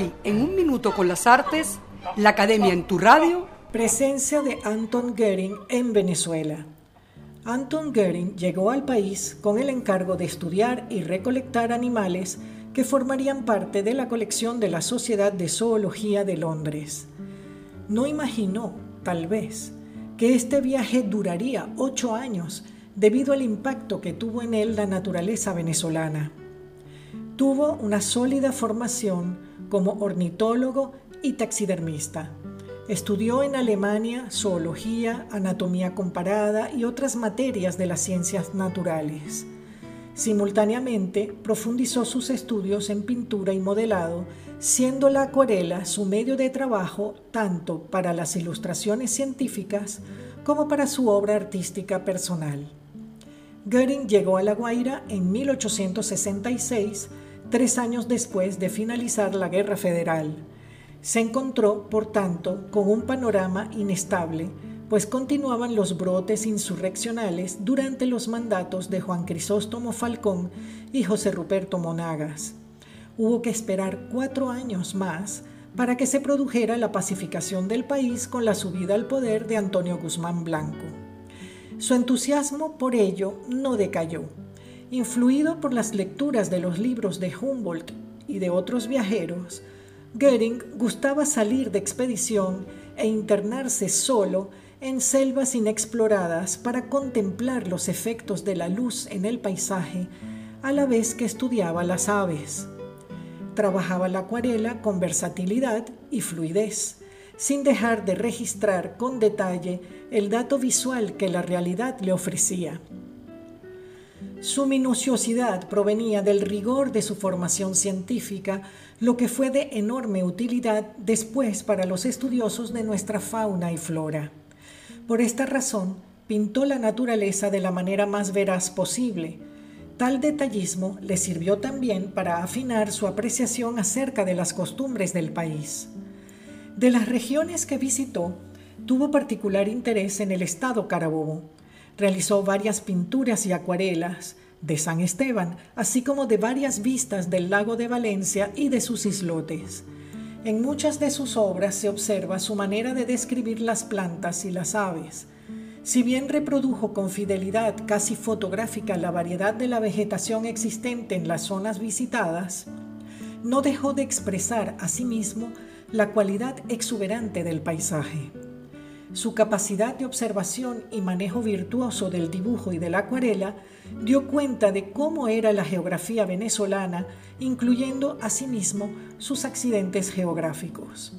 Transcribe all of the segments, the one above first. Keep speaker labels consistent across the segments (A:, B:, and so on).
A: Hoy, en un minuto con las artes, la Academia en tu radio.
B: Presencia de Anton Goering en Venezuela. Anton Goering llegó al país con el encargo de estudiar y recolectar animales que formarían parte de la colección de la Sociedad de Zoología de Londres. No imaginó, tal vez, que este viaje duraría ocho años debido al impacto que tuvo en él la naturaleza venezolana. Tuvo una sólida formación como ornitólogo y taxidermista. Estudió en Alemania zoología, anatomía comparada y otras materias de las ciencias naturales. Simultáneamente, profundizó sus estudios en pintura y modelado, siendo la acuarela su medio de trabajo tanto para las ilustraciones científicas como para su obra artística personal. Goering llegó a La Guaira en 1866 tres años después de finalizar la Guerra Federal. Se encontró, por tanto, con un panorama inestable, pues continuaban los brotes insurreccionales durante los mandatos de Juan Crisóstomo Falcón y José Ruperto Monagas. Hubo que esperar cuatro años más para que se produjera la pacificación del país con la subida al poder de Antonio Guzmán Blanco. Su entusiasmo por ello no decayó Influido por las lecturas de los libros de Humboldt y de otros viajeros, Goering gustaba salir de expedición e internarse solo en selvas inexploradas para contemplar los efectos de la luz en el paisaje a la vez que estudiaba las aves. Trabajaba la acuarela con versatilidad y fluidez, sin dejar de registrar con detalle el dato visual que la realidad le ofrecía. Su minuciosidad provenía del rigor de su formación científica, lo que fue de enorme utilidad después para los estudiosos de nuestra fauna y flora. Por esta razón, pintó la naturaleza de la manera más veraz posible. Tal detallismo le sirvió también para afinar su apreciación acerca de las costumbres del país. De las regiones que visitó, tuvo particular interés en el estado Carabobo, Realizó varias pinturas y acuarelas de San Esteban, así como de varias vistas del lago de Valencia y de sus islotes. En muchas de sus obras se observa su manera de describir las plantas y las aves. Si bien reprodujo con fidelidad casi fotográfica la variedad de la vegetación existente en las zonas visitadas, no dejó de expresar asimismo la cualidad exuberante del paisaje. Su capacidad de observación y manejo virtuoso del dibujo y de la acuarela dio cuenta de cómo era la geografía venezolana, incluyendo asimismo sus accidentes geográficos.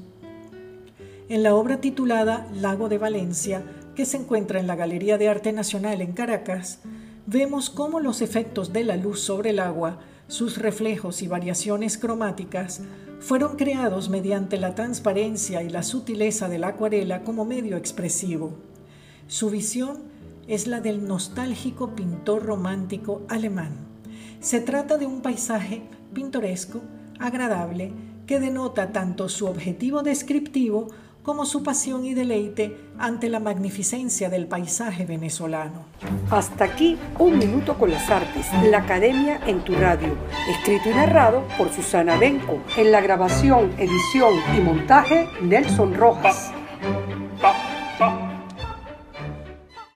B: En la obra titulada Lago de Valencia, que se encuentra en la Galería de Arte Nacional en Caracas, vemos cómo los efectos de la luz sobre el agua, sus reflejos y variaciones cromáticas fueron creados mediante la transparencia y la sutileza de la acuarela como medio expresivo. Su visión es la del nostálgico pintor romántico alemán. Se trata de un paisaje pintoresco, agradable, que denota tanto su objetivo descriptivo como su pasión y deleite ante la magnificencia del paisaje venezolano.
A: Hasta aquí, un minuto con las artes, la Academia en tu radio, escrito y narrado por Susana Benco, en la grabación, edición y montaje Nelson Rojas.